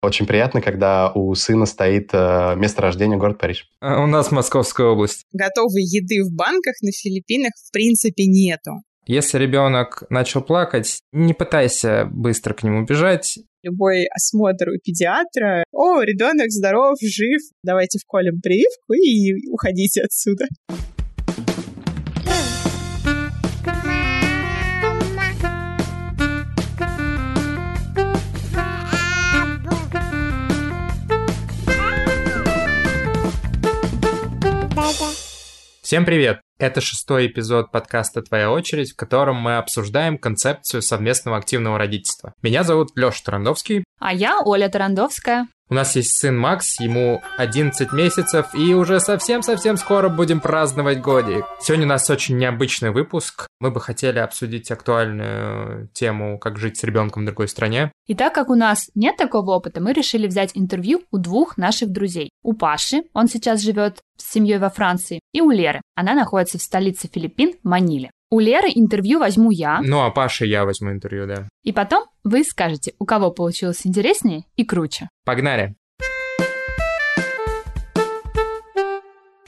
Очень приятно, когда у сына стоит э, место рождения город Париж. А у нас Московская область. Готовой еды в банках на Филиппинах в принципе нету. Если ребенок начал плакать, не пытайся быстро к нему бежать. Любой осмотр у педиатра. О, ребенок здоров, жив. Давайте вколем прививку и уходите отсюда. Всем привет! Это шестой эпизод подкаста «Твоя очередь», в котором мы обсуждаем концепцию совместного активного родительства. Меня зовут Лёша Тарандовский. А я Оля Тарандовская. У нас есть сын Макс, ему 11 месяцев, и уже совсем-совсем скоро будем праздновать годик. Сегодня у нас очень необычный выпуск. Мы бы хотели обсудить актуальную тему, как жить с ребенком в другой стране. И так как у нас нет такого опыта, мы решили взять интервью у двух наших друзей. У Паши, он сейчас живет с семьей во Франции, и у Леры. Она находится в столице Филиппин, Маниле. У Леры интервью возьму я. Ну, а Паше я возьму интервью, да. И потом вы скажете, у кого получилось интереснее и круче. Погнали!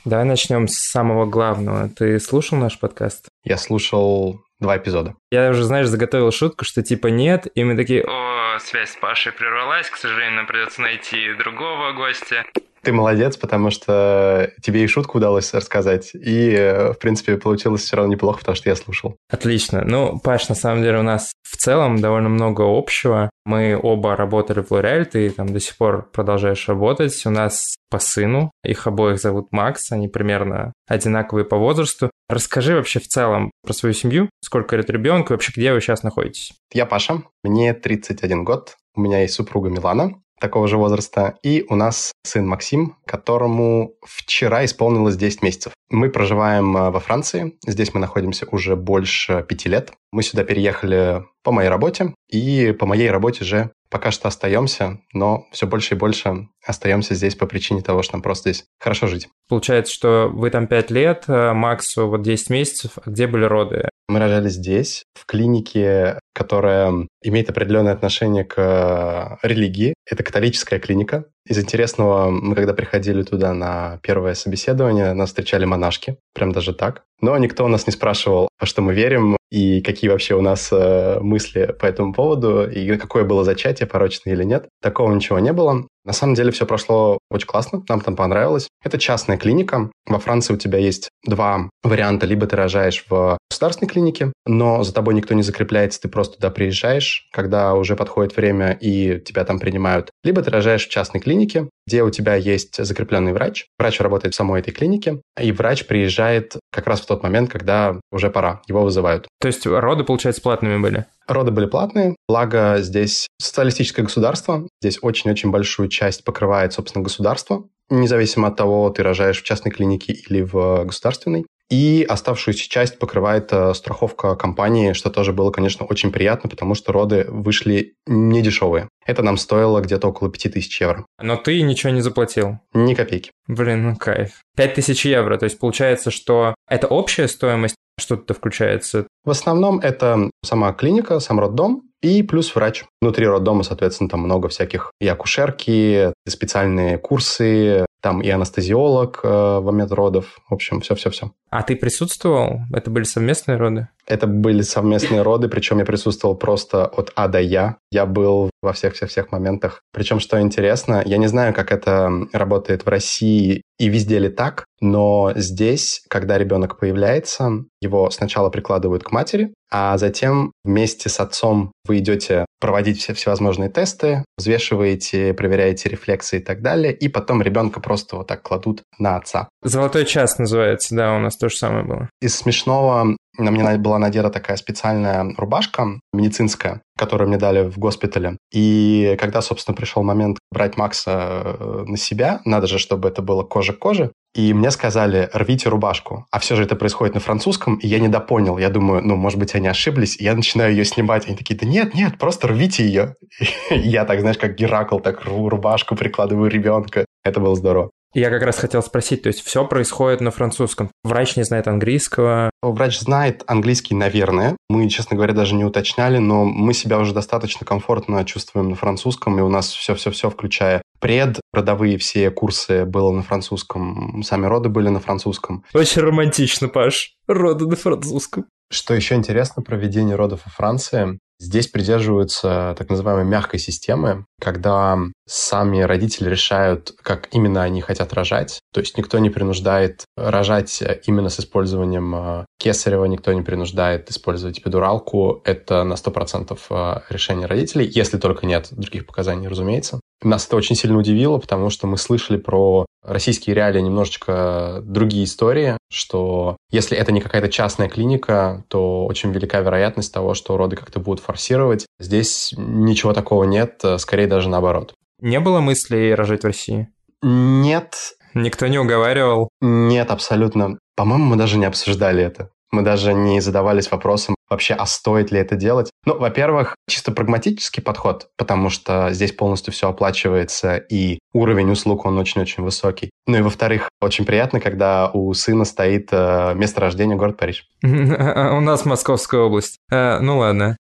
Давай начнем с самого главного. Ты слушал наш подкаст? Я слушал два эпизода. Я уже, знаешь, заготовил шутку, что типа нет, и мы такие, о, связь с Пашей прервалась, к сожалению, нам придется найти другого гостя. Ты молодец, потому что тебе и шутку удалось рассказать, и, э, в принципе, получилось все равно неплохо, потому что я слушал. Отлично. Ну, Паш, на самом деле у нас в целом довольно много общего. Мы оба работали в L'Oreal, ты там до сих пор продолжаешь работать. У нас по сыну, их обоих зовут Макс, они примерно одинаковые по возрасту. Расскажи вообще в целом про свою семью, сколько лет ребенку, вообще где вы сейчас находитесь? Я Паша, мне 31 год, у меня есть супруга Милана, такого же возраста. И у нас сын Максим, которому вчера исполнилось 10 месяцев. Мы проживаем э, во Франции. Здесь мы находимся уже больше пяти лет. Мы сюда переехали по моей работе. И по моей работе же пока что остаемся, но все больше и больше остаемся здесь по причине того, что нам просто здесь хорошо жить. Получается, что вы там 5 лет, э, Максу вот 10 месяцев. А где были роды? Мы рожали здесь, в клинике, которая имеет определенное отношение к э, религии. Это католическая клиника. Из интересного, мы когда приходили туда на первое собеседование, нас встречали монашки, прям даже так. Но никто у нас не спрашивал, во что мы верим и какие вообще у нас э, мысли по этому поводу, и какое было зачатие, порочное или нет. Такого ничего не было. На самом деле все прошло очень классно, нам там понравилось. Это частная клиника. Во Франции у тебя есть два варианта. Либо ты рожаешь в государственной клинике, но за тобой никто не закрепляется, ты просто туда приезжаешь, когда уже подходит время и тебя там принимают. Либо ты рожаешь в частной клинике, где у тебя есть закрепленный врач. Врач работает в самой этой клинике, и врач приезжает как раз в тот момент, когда уже пора, его вызывают. То есть роды, получается, платными были? Роды были платные, благо здесь социалистическое государство, здесь очень-очень большую часть покрывает, собственно, государство, независимо от того, ты рожаешь в частной клинике или в государственной. И оставшуюся часть покрывает э, страховка компании, что тоже было, конечно, очень приятно, потому что роды вышли не дешевые. Это нам стоило где-то около 5000 евро. Но ты ничего не заплатил? Ни копейки. Блин, ну кайф. 5000 евро, то есть получается, что это общая стоимость, что то включается? В основном это сама клиника, сам роддом, и плюс врач. Внутри роддома, соответственно, там много всяких и акушерки, и специальные курсы, там и анестезиолог э, в момент родов. В общем, все-все-все. А ты присутствовал? Это были совместные роды? Это были совместные роды, причем я присутствовал просто от А до Я. Я был во всех-всех-всех моментах. Причем, что интересно, я не знаю, как это работает в России и везде ли так, но здесь, когда ребенок появляется, его сначала прикладывают к матери, а затем вместе с отцом вы идете проводить все всевозможные тесты, взвешиваете, проверяете рефлексы и так далее, и потом ребенка просто вот так кладут на отца. Золотой час называется, да, у нас то же самое было. Из смешного на мне была надета такая специальная рубашка медицинская, которую мне дали в госпитале. И когда, собственно, пришел момент брать Макса э, на себя, надо же, чтобы это было кожа к коже, и мне сказали, рвите рубашку. А все же это происходит на французском, и я недопонял. Я думаю, ну, может быть, они ошиблись. И я начинаю ее снимать. Они такие, да нет, нет, просто рвите ее. И я так, знаешь, как Геракл, так рву рубашку, прикладываю ребенка. Это было здорово. Я как раз хотел спросить, то есть все происходит на французском. Врач не знает английского. Врач знает английский, наверное. Мы, честно говоря, даже не уточняли, но мы себя уже достаточно комфортно чувствуем на французском, и у нас все-все-все, включая пред, родовые все курсы было на французском, сами роды были на французском. Очень романтично, Паш. Роды на французском. Что еще интересно про ведение родов во Франции, Здесь придерживаются так называемой мягкой системы, когда сами родители решают, как именно они хотят рожать. То есть никто не принуждает рожать именно с использованием э, кесарева, никто не принуждает использовать эпидуралку. Это на 100% э, решение родителей, если только нет других показаний, разумеется. Нас это очень сильно удивило, потому что мы слышали про российские реалии немножечко другие истории, что если это не какая-то частная клиника, то очень велика вероятность того, что роды как-то будут форсировать. Здесь ничего такого нет, скорее даже наоборот. Не было мыслей рожать в России? Нет. Никто не уговаривал? Нет, абсолютно. По-моему, мы даже не обсуждали это. Мы даже не задавались вопросом вообще, а стоит ли это делать. Ну, во-первых, чисто прагматический подход, потому что здесь полностью все оплачивается, и уровень услуг, он очень-очень высокий. Ну и во-вторых, очень приятно, когда у сына стоит э, место рождения город Париж. У нас Московская область. Э, ну ладно.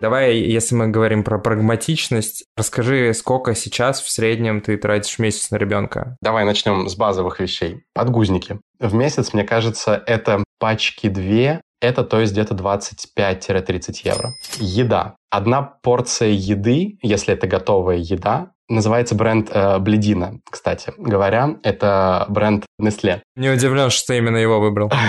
Давай, если мы говорим про прагматичность, расскажи, сколько сейчас в среднем ты тратишь в месяц на ребенка? Давай начнем с базовых вещей. Подгузники. В месяц, мне кажется, это пачки две, это то есть где-то 25-30 евро. Еда. Одна порция еды, если это готовая еда, Называется бренд э, Бледина, кстати говоря. Это бренд Nestle. Не удивлен, что ты именно его выбрал.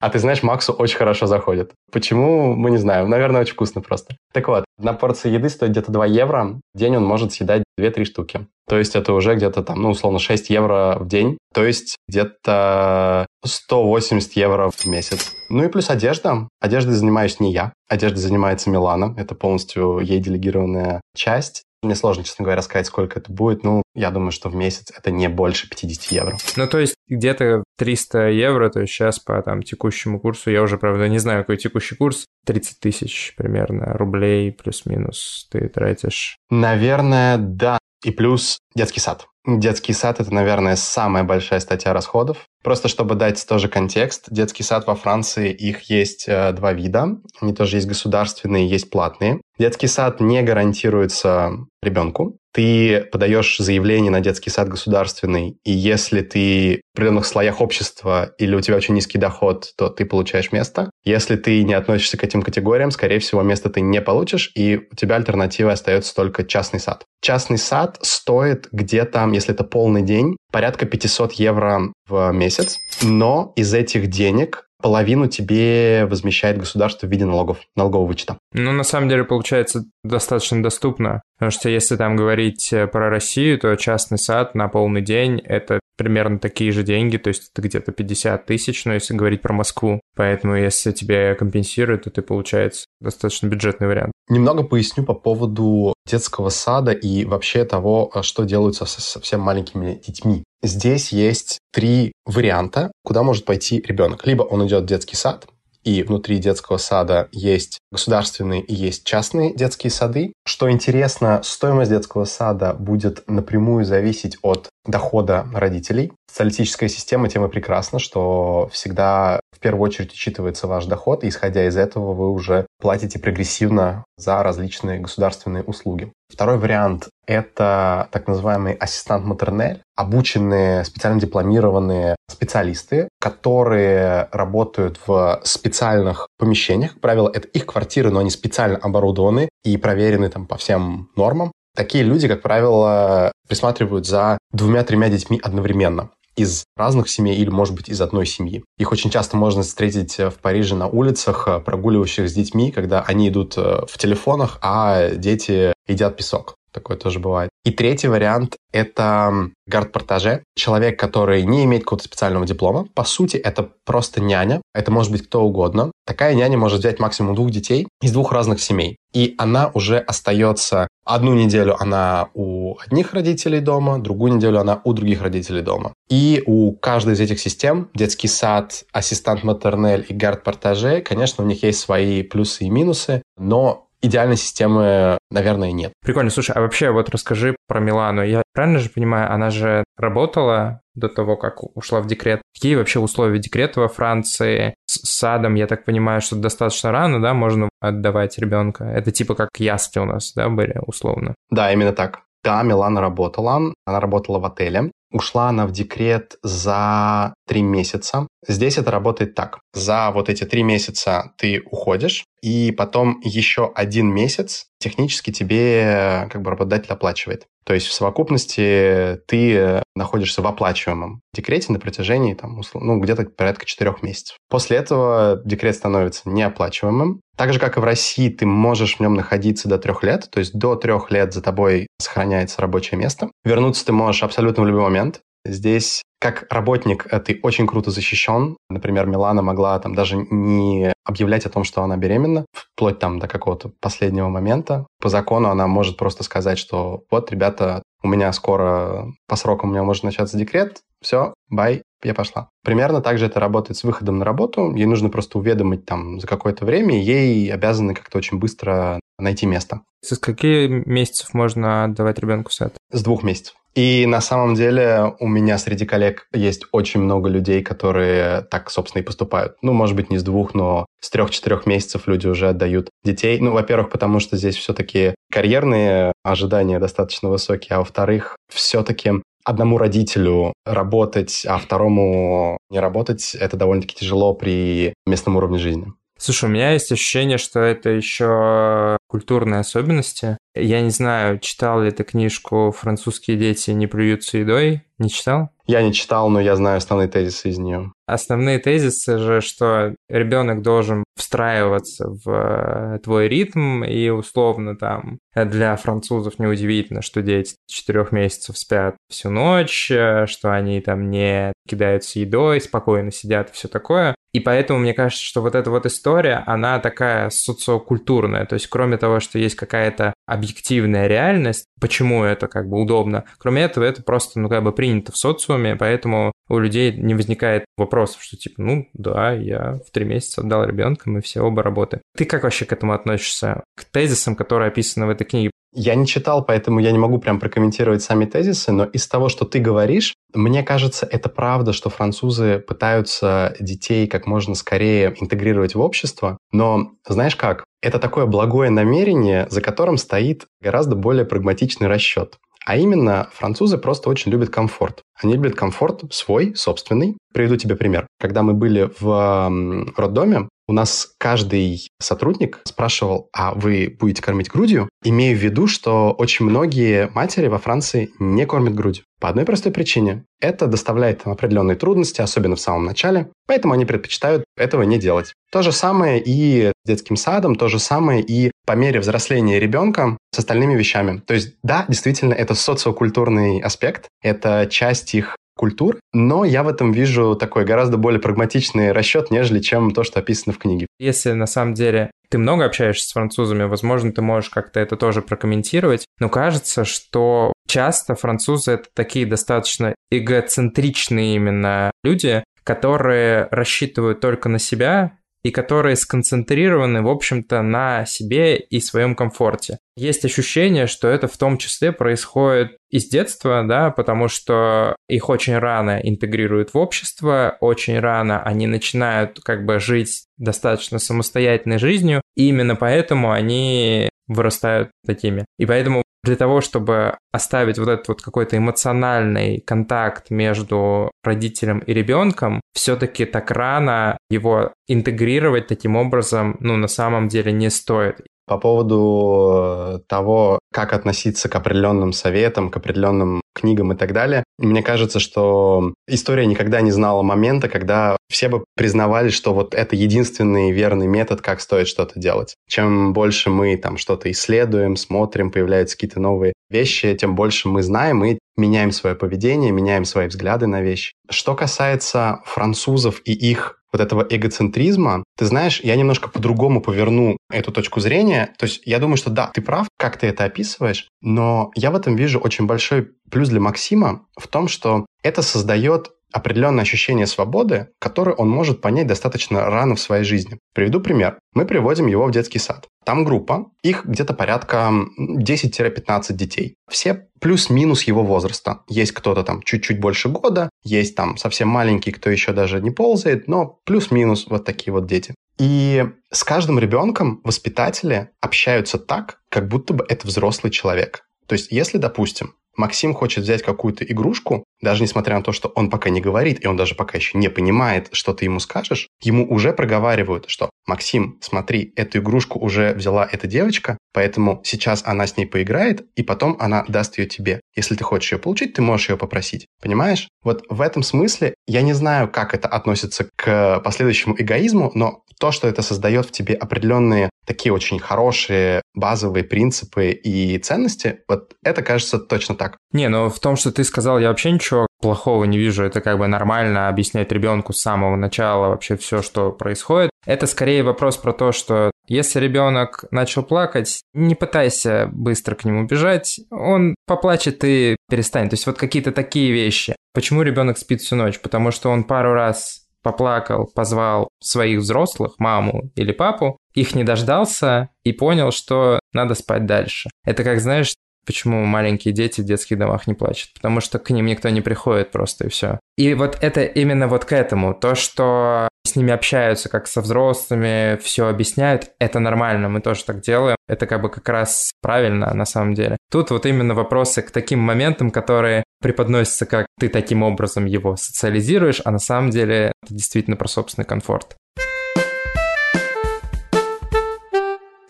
А ты знаешь, Максу очень хорошо заходит. Почему, мы не знаем. Наверное, очень вкусно просто. Так вот, одна порция еды стоит где-то 2 евро. В день он может съедать 2-3 штуки. То есть это уже где-то там, ну, условно, 6 евро в день. То есть где-то 180 евро в месяц. Ну и плюс одежда. Одеждой занимаюсь не я. Одеждой занимается Милана. Это полностью ей делегированная часть. Мне сложно, честно говоря, сказать, сколько это будет. Ну, я думаю, что в месяц это не больше 50 евро. Ну, то есть где-то 300 евро, то есть сейчас по там текущему курсу, я уже, правда, не знаю, какой текущий курс, 30 тысяч примерно рублей плюс-минус ты тратишь. Наверное, да. И плюс детский сад. Детский сад – это, наверное, самая большая статья расходов. Просто чтобы дать тоже контекст, детский сад во Франции, их есть э, два вида. Они тоже есть государственные, есть платные. Детский сад не гарантируется ребенку. Ты подаешь заявление на детский сад государственный, и если ты в определенных слоях общества или у тебя очень низкий доход, то ты получаешь место. Если ты не относишься к этим категориям, скорее всего, место ты не получишь, и у тебя альтернатива остается только частный сад. Частный сад стоит где-то, если это полный день, порядка 500 евро в месяц, но из этих денег половину тебе возмещает государство в виде налогов, налогового вычета. Ну, на самом деле, получается достаточно доступно, потому что если там говорить э, про Россию, то частный сад на полный день – это примерно такие же деньги, то есть это где-то 50 тысяч, но если говорить про Москву. Поэтому если тебе компенсируют, то ты, получается, достаточно бюджетный вариант. Немного поясню по поводу детского сада и вообще того, что делают со совсем маленькими детьми. Здесь есть три варианта, куда может пойти ребенок. Либо он идет в детский сад, и внутри детского сада есть государственные и есть частные детские сады. Что интересно, стоимость детского сада будет напрямую зависеть от дохода родителей. Социалистическая система тем и прекрасна, что всегда в первую очередь учитывается ваш доход, и исходя из этого вы уже платите прогрессивно за различные государственные услуги. Второй вариант – это так называемый ассистант матернель, обученные, специально дипломированные специалисты, которые работают в специальных помещениях. Как правило, это их квартиры, но они специально оборудованы и проверены там по всем нормам. Такие люди, как правило, присматривают за двумя-тремя детьми одновременно из разных семей или, может быть, из одной семьи. Их очень часто можно встретить в Париже на улицах, прогуливающих с детьми, когда они идут э, в телефонах, а дети едят песок. Такое тоже бывает. И третий вариант — это гард-портаже. Человек, который не имеет какого-то специального диплома. По сути, это просто няня. Это может быть кто угодно. Такая няня может взять максимум двух детей из двух разных семей. И она уже остается... Одну неделю она у одних родителей дома, другую неделю она у других родителей дома. И у каждой из этих систем, детский сад, ассистант матернель и гард-портаже, конечно, у них есть свои плюсы и минусы, но идеальной системы, наверное, нет. Прикольно. Слушай, а вообще вот расскажи про Милану. Я правильно же понимаю, она же работала до того, как ушла в декрет. Какие вообще условия декрета во Франции? С садом, я так понимаю, что достаточно рано, да, можно отдавать ребенка. Это типа как ясли у нас, да, были условно? Да, именно так. Да, Милана работала. Она работала в отеле. Ушла она в декрет за три месяца. Здесь это работает так. За вот эти три месяца ты уходишь, и потом еще один месяц технически тебе как бы работодатель оплачивает. То есть в совокупности ты находишься в оплачиваемом декрете на протяжении там, ну, где-то порядка четырех месяцев. После этого декрет становится неоплачиваемым. Так же, как и в России, ты можешь в нем находиться до трех лет, то есть до трех лет за тобой сохраняется рабочее место. Вернуться ты можешь абсолютно в любой момент. Здесь как работник э, ты очень круто защищен. Например, Милана могла там даже не объявлять о том, что она беременна, вплоть там до какого-то последнего момента. По закону она может просто сказать, что вот, ребята, у меня скоро по срокам у меня может начаться декрет, все, бай, я пошла. Примерно так же это работает с выходом на работу. Ей нужно просто уведомить там за какое-то время, ей обязаны как-то очень быстро найти место. С каких месяцев можно отдавать ребенку сад? С двух месяцев. И на самом деле у меня среди коллег есть очень много людей, которые так, собственно, и поступают. Ну, может быть, не с двух, но с трех-четырех месяцев люди уже отдают детей. Ну, во-первых, потому что здесь все-таки карьерные ожидания достаточно высокие, а во-вторых, все-таки одному родителю работать, а второму не работать, это довольно-таки тяжело при местном уровне жизни. Слушай, у меня есть ощущение, что это еще культурные особенности. Я не знаю, читал ли ты книжку «Французские дети не плюются едой». Не читал? Я не читал, но я знаю основные тезисы из нее. Основные тезисы же, что ребенок должен встраиваться в э, твой ритм, и условно там для французов неудивительно, что дети четырех месяцев спят всю ночь, э, что они там не кидаются едой, спокойно сидят и все такое. И поэтому мне кажется, что вот эта вот история, она такая социокультурная. То есть кроме того, что есть какая-то объективная реальность, почему это как бы удобно, кроме этого это просто, ну, как бы принято в социуме, поэтому у людей не возникает вопросов, что типа, ну, да, я в три месяца отдал ребенка, мы все оба работаем. Ты как вообще к этому относишься? К тезисам, которые описаны в этой книге? Я не читал, поэтому я не могу прям прокомментировать сами тезисы, но из того, что ты говоришь, мне кажется, это правда, что французы пытаются детей как можно скорее интегрировать в общество, но знаешь как? Это такое благое намерение, за которым стоит гораздо более прагматичный расчет. А именно, французы просто очень любят комфорт. Они любят комфорт свой, собственный. Приведу тебе пример. Когда мы были в роддоме, у нас каждый сотрудник спрашивал, а вы будете кормить грудью? Имея в виду, что очень многие матери во Франции не кормят грудью. По одной простой причине. Это доставляет им определенные трудности, особенно в самом начале, поэтому они предпочитают этого не делать. То же самое и с детским садом, то же самое и по мере взросления ребенка с остальными вещами. То есть, да, действительно, это социокультурный аспект, это часть их культур, но я в этом вижу такой гораздо более прагматичный расчет, нежели чем то, что описано в книге. Если на самом деле ты много общаешься с французами, возможно, ты можешь как-то это тоже прокомментировать, но кажется, что часто французы это такие достаточно эгоцентричные именно люди, которые рассчитывают только на себя и которые сконцентрированы, в общем-то, на себе и своем комфорте. Есть ощущение, что это в том числе происходит из детства, да, потому что их очень рано интегрируют в общество, очень рано они начинают как бы жить достаточно самостоятельной жизнью, и именно поэтому они вырастают такими. И поэтому для того, чтобы оставить вот этот вот какой-то эмоциональный контакт между родителем и ребенком, все-таки так рано его интегрировать таким образом, ну, на самом деле не стоит. По поводу того, как относиться к определенным советам, к определенным книгам и так далее, мне кажется, что история никогда не знала момента, когда все бы признавали, что вот это единственный верный метод, как стоит что-то делать. Чем больше мы там что-то исследуем, смотрим, появляются какие-то новые вещи, тем больше мы знаем и меняем свое поведение, меняем свои взгляды на вещи. Что касается французов и их вот этого эгоцентризма, ты знаешь, я немножко по-другому поверну эту точку зрения. То есть я думаю, что да, ты прав, как ты это описываешь, но я в этом вижу очень большой плюс для Максима в том, что это создает определенное ощущение свободы, которое он может понять достаточно рано в своей жизни. Приведу пример. Мы приводим его в детский сад. Там группа, их где-то порядка 10-15 детей. Все плюс-минус его возраста. Есть кто-то там чуть-чуть больше года, есть там совсем маленький, кто еще даже не ползает, но плюс-минус вот такие вот дети. И с каждым ребенком воспитатели общаются так, как будто бы это взрослый человек. То есть, если, допустим, Максим хочет взять какую-то игрушку, даже несмотря на то, что он пока не говорит, и он даже пока еще не понимает, что ты ему скажешь, ему уже проговаривают, что «Максим, смотри, эту игрушку уже взяла эта девочка, поэтому сейчас она с ней поиграет, и потом она даст ее тебе. Если ты хочешь ее получить, ты можешь ее попросить». Понимаешь? Вот в этом смысле я не знаю, как это относится к последующему эгоизму, но то, что это создает в тебе определенные такие очень хорошие базовые принципы и ценности, вот это кажется точно так. Не, ну в том, что ты сказал, я вообще ничего плохого не вижу. Это как бы нормально объяснять ребенку с самого начала вообще все, что происходит. Это скорее вопрос про то, что если ребенок начал плакать, не пытайся быстро к нему бежать, он поплачет и перестанет. То есть вот какие-то такие вещи. Почему ребенок спит всю ночь? Потому что он пару раз поплакал, позвал своих взрослых, маму или папу, их не дождался и понял, что надо спать дальше. Это как, знаешь, почему маленькие дети в детских домах не плачут, потому что к ним никто не приходит просто и все. И вот это именно вот к этому, то, что с ними общаются как со взрослыми, все объясняют, это нормально, мы тоже так делаем, это как бы как раз правильно на самом деле. Тут вот именно вопросы к таким моментам, которые преподносятся как ты таким образом его социализируешь, а на самом деле это действительно про собственный комфорт.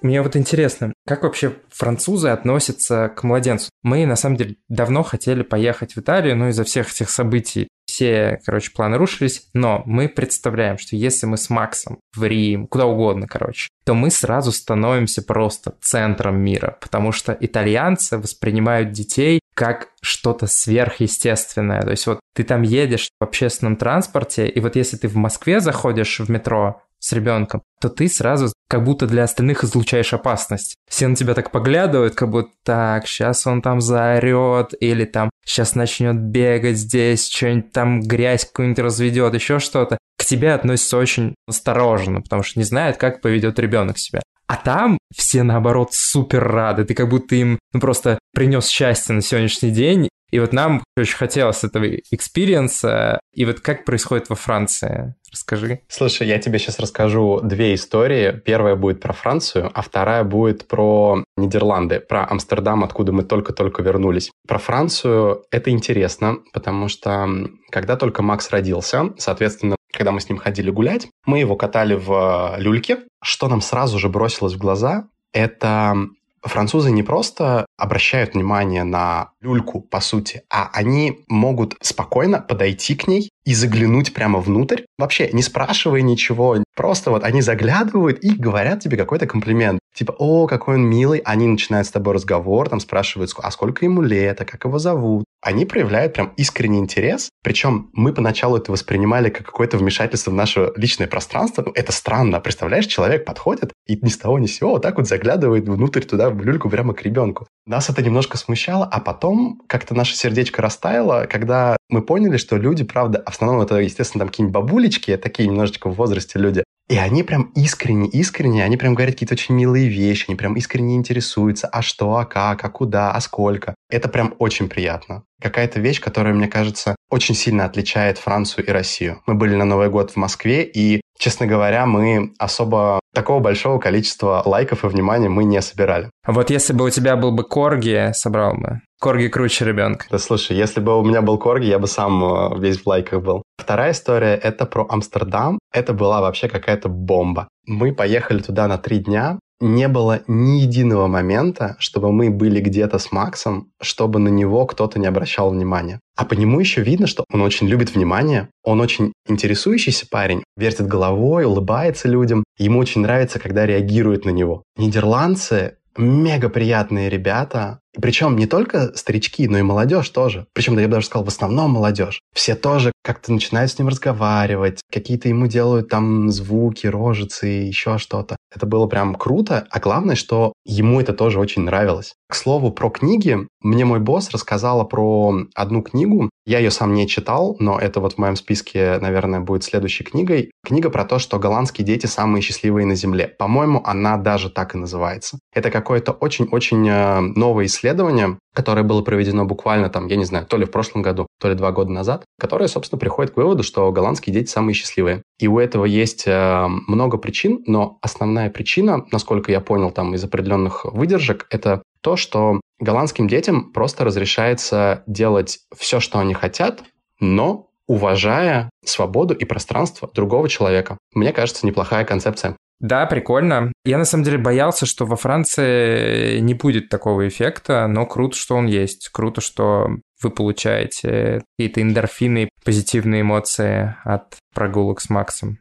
Мне вот интересно, как вообще французы относятся к младенцу? Мы, на самом деле, давно хотели поехать в Италию, но из-за всех этих событий все, короче, планы рушились, но мы представляем, что если мы с Максом в Рим, куда угодно, короче, то мы сразу становимся просто центром мира, потому что итальянцы воспринимают детей как что-то сверхъестественное. То есть вот ты там едешь в общественном транспорте, и вот если ты в Москве заходишь в метро, с ребенком, то ты сразу как будто для остальных излучаешь опасность. Все на тебя так поглядывают, как будто так, сейчас он там заорет, или там сейчас начнет бегать здесь, что-нибудь там грязь какую-нибудь разведет, еще что-то. К тебе относятся очень осторожно, потому что не знают, как поведет ребенок себя. А там все, наоборот, супер рады. Ты как будто им ну, просто принес счастье на сегодняшний день. И вот нам очень хотелось этого experience а. И вот как происходит во Франции? Расскажи. Слушай, я тебе сейчас расскажу две истории. Первая будет про Францию, а вторая будет про Нидерланды, про Амстердам, откуда мы только-только вернулись. Про Францию это интересно, потому что когда только Макс родился, соответственно, когда мы с ним ходили гулять, мы его катали в люльке. Что нам сразу же бросилось в глаза, это французы не просто обращают внимание на люльку, по сути, а они могут спокойно подойти к ней и заглянуть прямо внутрь, вообще не спрашивая ничего, просто вот они заглядывают и говорят тебе какой-то комплимент. Типа, о, какой он милый, они начинают с тобой разговор, там спрашивают, а сколько ему лет, а как его зовут. Они проявляют прям искренний интерес, причем мы поначалу это воспринимали как какое-то вмешательство в наше личное пространство. Ну, это странно, представляешь, человек подходит и ни с того ни с сего вот так вот заглядывает внутрь туда, в люльку, прямо к ребенку. Нас это немножко смущало, а потом как-то наше сердечко растаяло, когда мы поняли, что люди, правда, в основном это, естественно, там какие-нибудь бабулечки, такие немножечко в возрасте люди, и они прям искренне, искренне, они прям говорят какие-то очень милые вещи, они прям искренне интересуются, а что, а как, а куда, а сколько. Это прям очень приятно. Какая-то вещь, которая, мне кажется, очень сильно отличает Францию и Россию. Мы были на Новый год в Москве, и, честно говоря, мы особо такого большого количества лайков и внимания мы не собирали. А вот если бы у тебя был бы корги, собрал бы. Корги круче ребенка. Да слушай, если бы у меня был корги, я бы сам э, весь в лайках был. Вторая история — это про Амстердам. Это была вообще какая-то бомба. Мы поехали туда на три дня. Не было ни единого момента, чтобы мы были где-то с Максом, чтобы на него кто-то не обращал внимания. А по нему еще видно, что он очень любит внимание, он очень интересующийся парень, вертит головой, улыбается людям. Ему очень нравится, когда реагируют на него. Нидерландцы мега приятные ребята. Причем не только старички, но и молодежь тоже. Причем, да, я бы даже сказал, в основном молодежь. Все тоже как-то начинают с ним разговаривать, какие-то ему делают там звуки, рожицы, еще что-то. Это было прям круто, а главное, что ему это тоже очень нравилось. К слову, про книги. Мне мой босс рассказала про одну книгу. Я ее сам не читал, но это вот в моем списке, наверное, будет следующей книгой. Книга про то, что голландские дети самые счастливые на Земле. По-моему, она даже так и называется. Это какое-то очень-очень э, новое исследование, которое было проведено буквально там, я не знаю, то ли в прошлом году, то ли два года назад, которое, собственно, приходит к выводу, что голландские дети самые счастливые. И у этого есть э, много причин, но основная причина, насколько я понял, там из определенных выдержек, это то, что голландским детям просто разрешается делать все, что они хотят, но уважая свободу и пространство другого человека. Мне кажется, неплохая концепция. Да, прикольно. Я на самом деле боялся, что во Франции не будет такого эффекта, но круто, что он есть. Круто, что вы получаете какие-то эндорфины, позитивные эмоции от прогулок с Максом.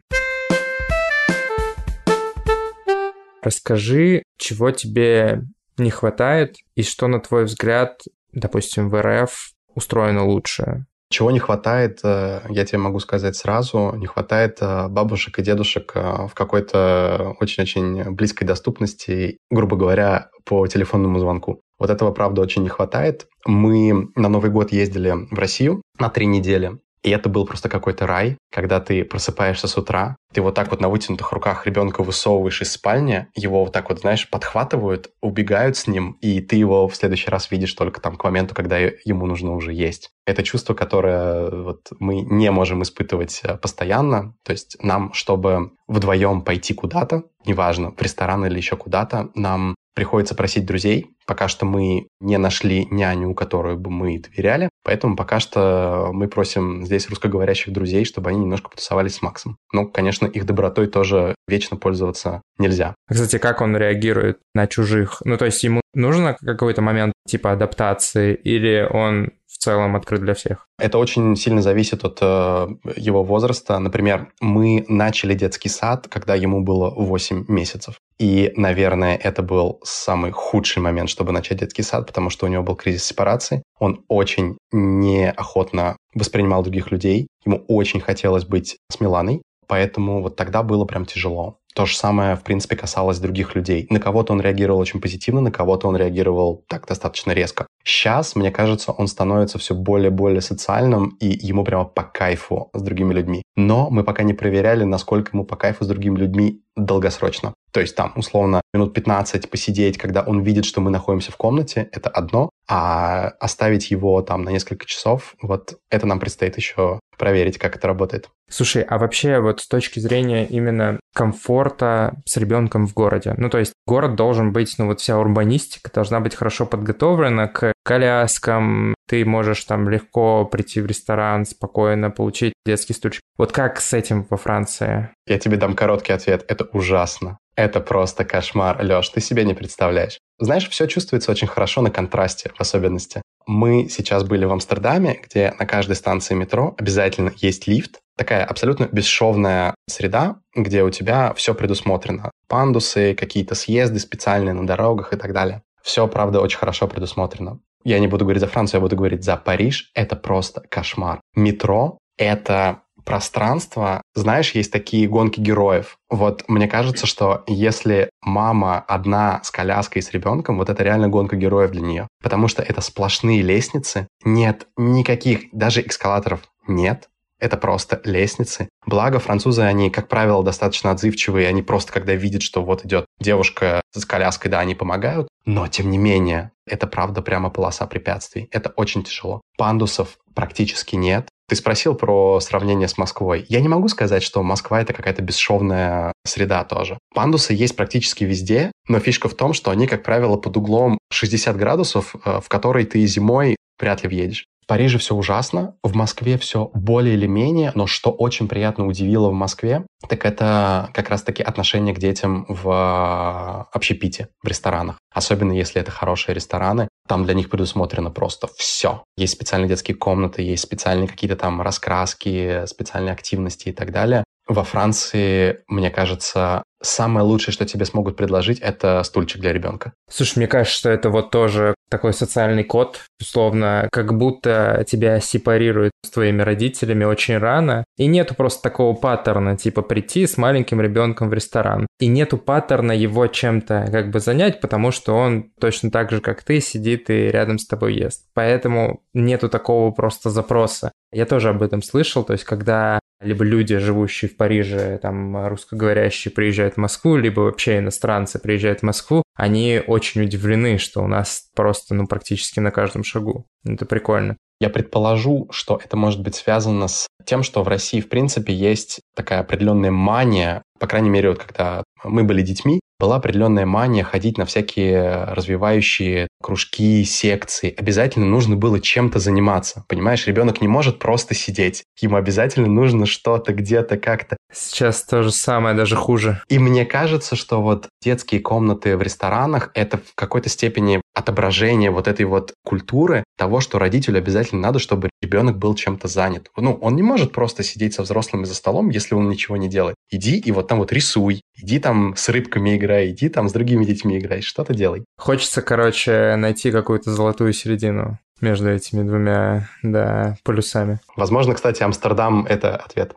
Расскажи, чего тебе не хватает и что, на твой взгляд, допустим, в РФ устроено лучше? Чего не хватает, э, я тебе могу сказать сразу, не хватает э, бабушек и дедушек э, в какой-то очень-очень близкой доступности, грубо говоря, по телефонному звонку. Вот этого, правда, очень не хватает. Мы на Новый год ездили в Россию на три недели. И это был просто какой-то рай, когда ты просыпаешься с утра, ты вот так вот на вытянутых руках ребенка высовываешь из спальни, его вот так вот, знаешь, подхватывают, убегают с ним, и ты его в следующий раз видишь только там к моменту, когда ему нужно уже есть. Это чувство, которое вот мы не можем испытывать э, постоянно. То есть нам, чтобы вдвоем пойти куда-то, неважно, в ресторан или еще куда-то, нам приходится просить друзей. Пока что мы не нашли няню, которую бы мы доверяли, поэтому пока что мы просим здесь русскоговорящих друзей, чтобы они немножко потусовались с Максом. Ну, конечно, их добротой тоже вечно пользоваться нельзя. Кстати, как он реагирует на чужих? Ну, то есть ему нужно какой-то момент типа адаптации или он в целом открыт для всех? Это очень сильно зависит от э, его возраста. Например, мы начали детский сад, когда ему было 8 месяцев. И, наверное, это был самый худший момент, чтобы начать детский сад, потому что у него был кризис сепарации. Он очень неохотно воспринимал других людей. Ему очень хотелось быть с Миланой. Поэтому вот тогда было прям тяжело. То же самое, в принципе, касалось других людей. На кого-то он реагировал очень позитивно, на кого-то он реагировал так достаточно резко. Сейчас, мне кажется, он становится все более-более социальным, и ему прямо по кайфу с другими людьми. Но мы пока не проверяли, насколько ему по кайфу с другими людьми долгосрочно. То есть там, условно, минут 15 посидеть, когда он видит, что мы находимся в комнате, это одно, а оставить его там на несколько часов, вот это нам предстоит еще проверить, как это работает. Слушай, а вообще вот с точки зрения именно комфорта с ребенком в городе, ну то есть город должен быть, ну вот вся урбанистика должна быть хорошо подготовлена к коляскам, ты можешь там легко прийти в ресторан, спокойно получить детский стульчик. Вот как с этим во Франции? Я тебе дам короткий ответ. Это ужасно. Это просто кошмар, Леш, ты себе не представляешь. Знаешь, все чувствуется очень хорошо на контрасте, в особенности. Мы сейчас были в Амстердаме, где на каждой станции метро обязательно есть лифт. Такая абсолютно бесшовная среда, где у тебя все предусмотрено. Пандусы, какие-то съезды специальные на дорогах и так далее. Все, правда, очень хорошо предусмотрено. Я не буду говорить за Францию, я буду говорить за Париж. Это просто кошмар. Метро — это пространство, знаешь, есть такие гонки героев. Вот мне кажется, что если мама одна с коляской с ребенком, вот это реально гонка героев для нее. Потому что это сплошные лестницы, нет никаких, даже эскалаторов нет. Это просто лестницы. Благо, французы, они, как правило, достаточно отзывчивые. Они просто, когда видят, что вот идет девушка с коляской, да, они помогают. Но, тем не менее, это правда прямо полоса препятствий. Это очень тяжело. Пандусов практически нет. Ты спросил про сравнение с Москвой. Я не могу сказать, что Москва — это какая-то бесшовная среда тоже. Пандусы есть практически везде, но фишка в том, что они, как правило, под углом 60 градусов, э, в который ты зимой вряд ли въедешь. В Париже все ужасно, в Москве все более или менее, но что очень приятно удивило в Москве, так это как раз-таки отношение к детям в общепите, в ресторанах. Особенно если это хорошие рестораны, там для них предусмотрено просто все. Есть специальные детские комнаты, есть специальные какие-то там раскраски, специальные активности и так далее. Во Франции, мне кажется, самое лучшее, что тебе смогут предложить, это стульчик для ребенка. Слушай, мне кажется, что это вот тоже такой социальный код, условно, как будто тебя сепарируют с твоими родителями очень рано, и нету просто такого паттерна, типа прийти с маленьким ребенком в ресторан, и нету паттерна его чем-то как бы занять, потому что он точно так же, как ты, сидит и рядом с тобой ест. Поэтому нету такого просто запроса. Я тоже об этом слышал, то есть когда либо люди, живущие в Париже, там, русскоговорящие, приезжают в Москву, либо вообще иностранцы приезжают в Москву, они очень удивлены, что у нас просто, ну, практически на каждом шагу. Это прикольно. Я предположу, что это может быть связано с тем, что в России, в принципе, есть такая определенная мания, по крайней мере, вот когда мы были детьми, была определенная мания ходить на всякие развивающие кружки, секции. Обязательно нужно было чем-то заниматься. Понимаешь, ребенок не может просто сидеть. Ему обязательно нужно что-то где-то как-то. Сейчас то же самое, даже хуже. И мне кажется, что вот детские комнаты в ресторанах — это в какой-то степени отображение вот этой вот культуры того, что родителю обязательно надо, чтобы ребенок был чем-то занят. Ну, он не может просто сидеть со взрослыми за столом, если он ничего не делает. Иди и вот там вот рисуй, иди там с рыбками играй, иди там с другими детьми играй, что-то делай. Хочется, короче, найти какую-то золотую середину между этими двумя, да, полюсами. Возможно, кстати, Амстердам — это ответ.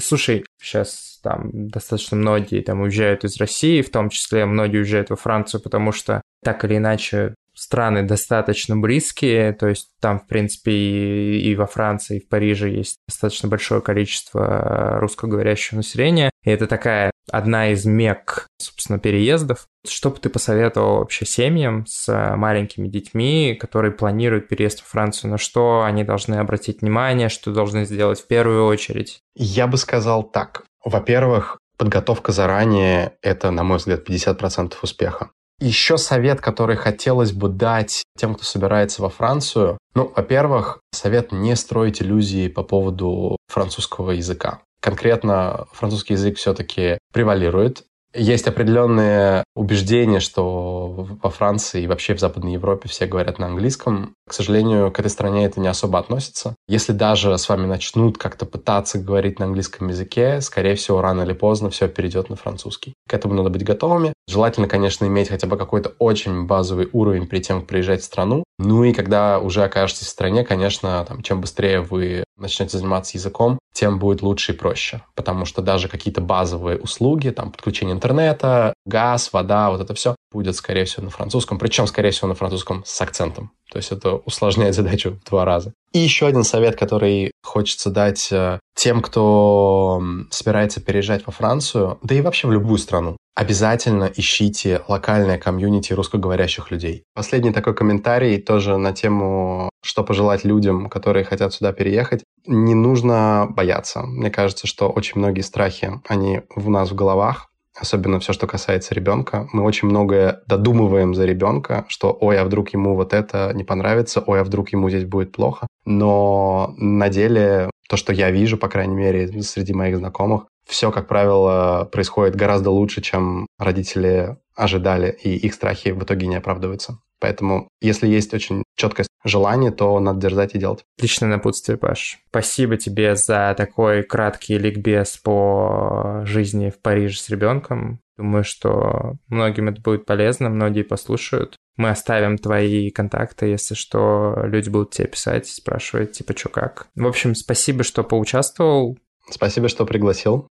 Слушай, сейчас там достаточно многие там уезжают из России, в том числе многие уезжают во Францию, потому что так или иначе страны достаточно близкие, то есть там, в принципе, и, и во Франции, и в Париже есть достаточно большое количество русскоговорящего населения, и это такая одна из мек, собственно, переездов. Что бы ты посоветовал вообще семьям с маленькими детьми, которые планируют переезд в Францию, на что они должны обратить внимание, что должны сделать в первую очередь? Я бы сказал так. Во-первых, подготовка заранее – это, на мой взгляд, 50% успеха. Еще совет, который хотелось бы дать тем, кто собирается во Францию. Ну, во-первых, совет не строить иллюзии по поводу французского языка. Конкретно французский язык все-таки превалирует. Есть определенные убеждения, что во Франции и вообще в Западной Европе все говорят на английском. К сожалению, к этой стране это не особо относится. Если даже с вами начнут как-то пытаться говорить на английском языке, скорее всего, рано или поздно все перейдет на французский. К этому надо быть готовыми. Желательно, конечно, иметь хотя бы какой-то очень базовый уровень перед тем, как приезжать в страну. Ну и когда уже окажетесь в стране, конечно, там, чем быстрее вы начнете заниматься языком, тем будет лучше и проще. Потому что даже какие-то базовые услуги, там, подключение интернета, газ, вода, вот это все будет, скорее всего, на французском. Причем, скорее всего, на французском с акцентом. То есть это усложняет задачу в два раза. И еще один совет, который хочется дать э, тем, кто собирается переезжать во Францию, да и вообще в любую страну. Обязательно ищите локальное комьюнити русскоговорящих людей. Последний такой комментарий тоже на тему, что пожелать людям, которые хотят сюда переехать. Не нужно бояться. Мне кажется, что очень многие страхи, они в нас в головах, особенно все, что касается ребенка. Мы очень многое додумываем за ребенка, что ой, а вдруг ему вот это не понравится, ой, а вдруг ему здесь будет плохо. Но на деле то, что я вижу, по крайней мере, среди моих знакомых, все, как правило, происходит гораздо лучше, чем родители ожидали, и их страхи в итоге не оправдываются. Поэтому, если есть очень четкое желание, то надо дерзать и делать. Отличное напутствие, Паш. Спасибо тебе за такой краткий ликбез по жизни в Париже с ребенком. Думаю, что многим это будет полезно, многие послушают. Мы оставим твои контакты, если что, люди будут тебе писать, спрашивать, типа, что как. В общем, спасибо, что поучаствовал. Спасибо, что пригласил.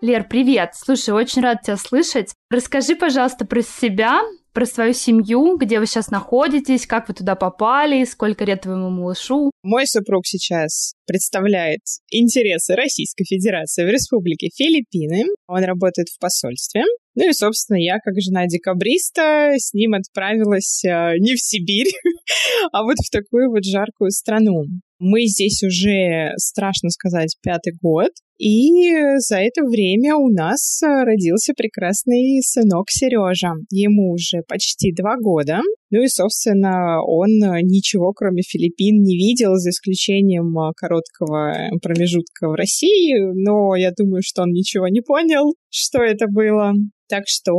Лер, привет! Слушай, очень рад тебя слышать. Расскажи, пожалуйста, про себя, про свою семью, где вы сейчас находитесь, как вы туда попали, сколько лет твоему малышу. Мой супруг сейчас представляет интересы Российской Федерации в Республике Филиппины. Он работает в посольстве. Ну и, собственно, я, как жена декабриста, с ним отправилась э, не в Сибирь, а вот в такую вот жаркую страну. Мы здесь уже, страшно сказать, пятый год. И за это время у нас родился прекрасный сынок Сережа. Ему уже почти два года. Ну и, собственно, он ничего, кроме Филиппин, не видел, за исключением короткого промежутка в России. Но я думаю, что он ничего не понял, что это было. Так что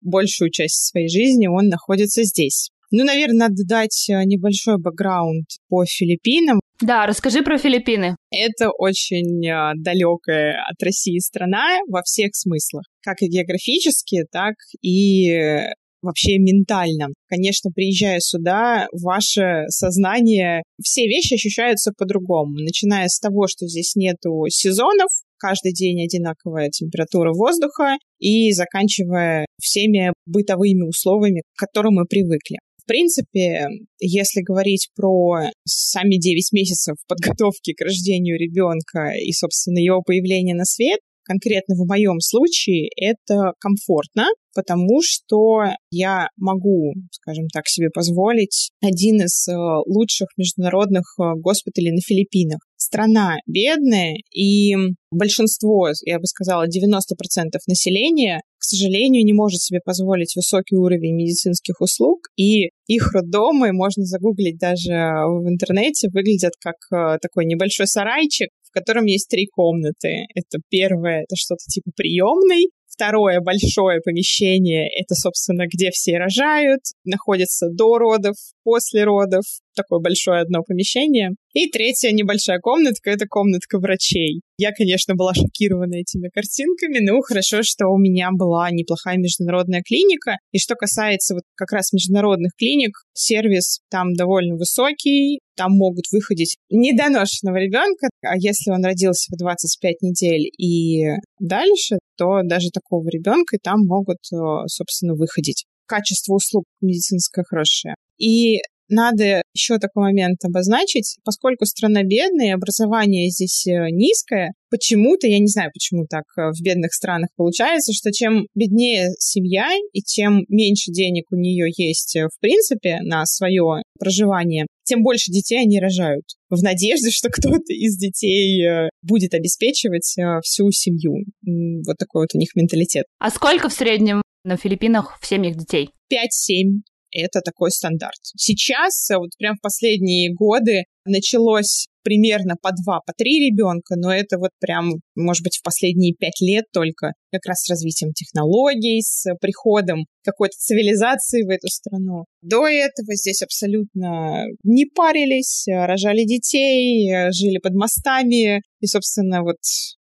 большую часть своей жизни он находится здесь. Ну, наверное, надо дать э, небольшой бэкграунд по Филиппинам. Да, расскажи про Филиппины. Это очень э, далекая от России страна во всех смыслах, как и географически, так и вообще ментально. Конечно, приезжая сюда, ваше сознание, все вещи ощущаются по-другому. Начиная с того, что здесь нету сезонов, каждый день одинаковая температура воздуха, и заканчивая всеми бытовыми условиями, к которым мы привыкли. Принципе, если говорить про сами 9 месяцев подготовки к рождению ребенка и, собственно, его появление на свет, конкретно в моем случае это комфортно, потому что я могу, скажем так, себе позволить один из э, лучших международных э, госпиталей на Филиппинах. Страна бедная, и большинство, я бы сказала, 90% населения, к сожалению, не может себе позволить высокий уровень медицинских услуг, и их роддомы, можно загуглить даже в интернете, выглядят как э, такой небольшой сарайчик, в котором есть три комнаты. Это первое, это что-то типа приемной, Второе большое помещение — это, собственно, где все рожают, находится до родов, после родов, такое большое одно помещение. И третья небольшая комнатка — это комнатка врачей. Я, конечно, была шокирована этими картинками, но хорошо, что у меня была неплохая международная клиника. И что касается вот как раз международных клиник, сервис там довольно высокий, там могут выходить недоношенного ребенка, а если он родился в 25 недель и дальше, то даже такого ребенка там могут, э, собственно, выходить. Качество услуг медицинское хорошее. И надо еще такой момент обозначить, поскольку страна бедная, образование здесь э, низкое, почему-то, я не знаю, почему так э, в бедных странах получается, что чем беднее семья и чем меньше денег у нее есть э, в принципе на свое проживание, тем больше детей они рожают в надежде, что кто-то из детей будет обеспечивать всю семью. Вот такой вот у них менталитет. А сколько в среднем на Филиппинах в семьях детей? 5-7 это такой стандарт. Сейчас, э, вот прям в последние годы, началось примерно по два, по три ребенка, но это вот прям, может быть, в последние пять лет только, как раз с развитием технологий, с приходом какой-то цивилизации в эту страну. До этого здесь абсолютно не парились, рожали детей, э, жили под мостами, и, собственно, вот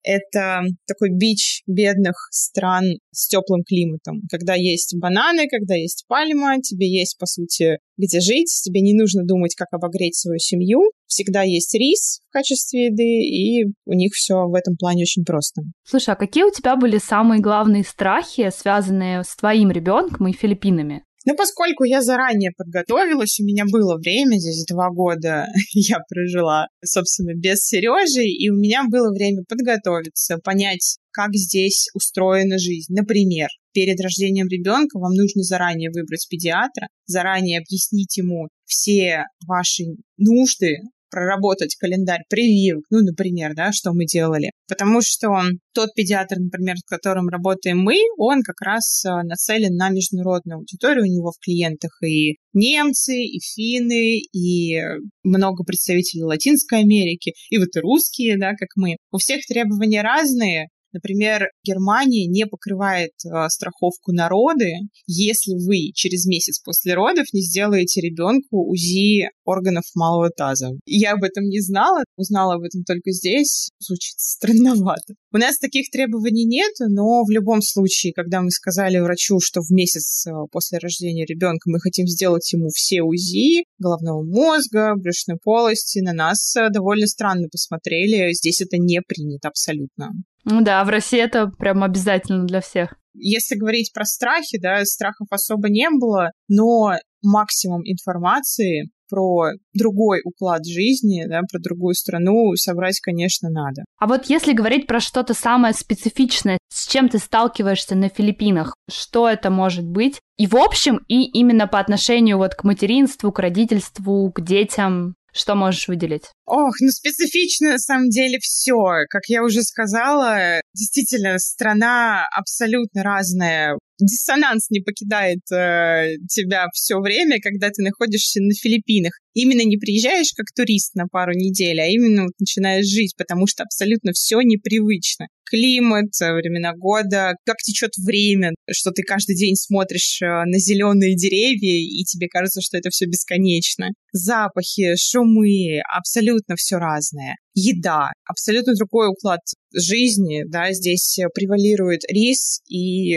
это такой бич бедных стран с теплым климатом, когда есть бананы, когда есть пальма, тебе есть, по сути, где жить, тебе не нужно думать, как обогреть свою семью, всегда есть рис в качестве еды, и у них все в этом плане очень просто. Слушай, а какие у тебя были самые главные страхи, связанные с твоим ребенком и Филиппинами? Ну, поскольку я заранее подготовилась, у меня было время, здесь два года я прожила, собственно, без Сережи, и у меня было время подготовиться, понять, как здесь устроена жизнь. Например, перед рождением ребенка вам нужно заранее выбрать педиатра, заранее объяснить ему все ваши нужды, проработать календарь прививок, ну, например, да, что мы делали. Потому что тот педиатр, например, с которым работаем мы, он как раз э, нацелен на международную аудиторию, у него в клиентах и немцы, и финны, и много представителей Латинской Америки, и вот и русские, да, как мы. У всех требования разные, Например, Германия не покрывает э, страховку на роды, если вы через месяц после родов не сделаете ребенку УЗИ органов малого таза. Я об этом не знала, узнала об этом только здесь. Звучит странновато. У нас таких требований нет, но в любом случае, когда мы сказали врачу, что в месяц э, после рождения ребенка мы хотим сделать ему все УЗИ головного мозга, брюшной полости, на нас э, довольно странно посмотрели. Здесь это не принято абсолютно. Ну да, в России это прям обязательно для всех. Если говорить про страхи, да, страхов особо не было, но максимум информации про другой уклад жизни, да, про другую страну собрать, конечно, надо. А вот если говорить про что-то самое специфичное, с чем ты сталкиваешься на Филиппинах, что это может быть? И в общем, и именно по отношению вот к материнству, к родительству, к детям, что можешь выделить? Ох, ну специфично на самом деле все. Как я уже сказала, действительно, страна абсолютно разная диссонанс не покидает э, тебя все время, когда ты находишься на Филиппинах. Именно не приезжаешь как турист на пару недель, а именно вот начинаешь жить, потому что абсолютно все непривычно. Климат, э, времена года, как течет время, что ты каждый день смотришь э, на зеленые деревья, и тебе кажется, что это все бесконечно. Запахи, шумы, абсолютно все разное. Еда, абсолютно другой уклад жизни, да, здесь превалирует рис и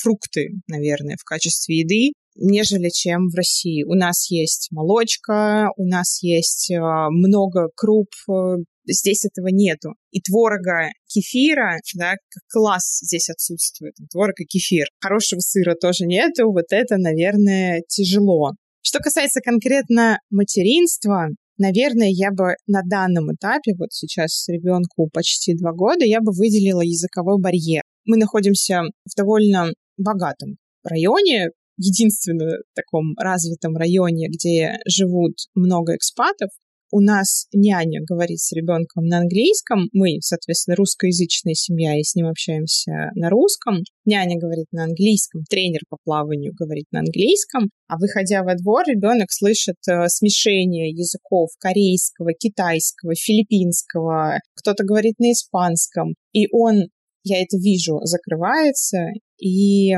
фрукты, наверное, в качестве еды, нежели чем в России. У нас есть молочка, у нас есть э, много круп, э, здесь этого нету. И творога, кефира, да, класс здесь отсутствует. Творог и кефир. Хорошего сыра тоже нету, вот это, наверное, тяжело. Что касается конкретно материнства, наверное, я бы на данном этапе, вот сейчас ребенку почти два года, я бы выделила языковой барьер. Мы находимся в довольно богатом районе, единственном таком развитом районе, где живут много экспатов. У нас няня говорит с ребенком на английском. Мы, соответственно, русскоязычная семья, и с ним общаемся на русском. Няня говорит на английском, тренер по плаванию говорит на английском. А выходя во двор, ребенок слышит э, смешение языков корейского, китайского, филиппинского. Кто-то говорит на испанском. И он я это вижу, закрывается и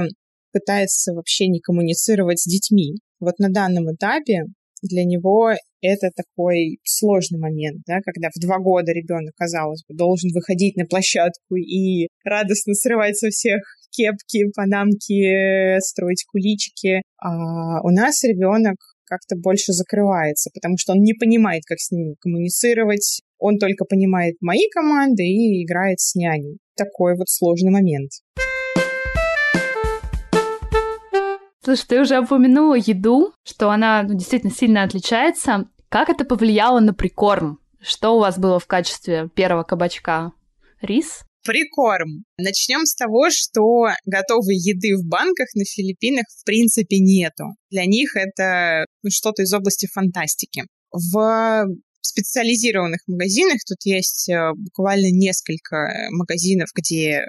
пытается вообще не коммуницировать с детьми. Вот на данном этапе для него это такой сложный момент, да, когда в два года ребенок, казалось бы, должен выходить на площадку и радостно срывать со всех кепки, панамки, строить куличики. А у нас ребенок как-то больше закрывается, потому что он не понимает, как с ними коммуницировать. Он только понимает мои команды и играет с няней. Такой вот сложный момент. Слушай, ты уже упомянула еду, что она ну, действительно сильно отличается. Как это повлияло на прикорм? Что у вас было в качестве первого кабачка? Рис? Прикорм. Начнем с того, что готовой еды в банках на Филиппинах в принципе нету. Для них это ну, что-то из области фантастики. В специализированных магазинах тут есть э, буквально несколько магазинов, где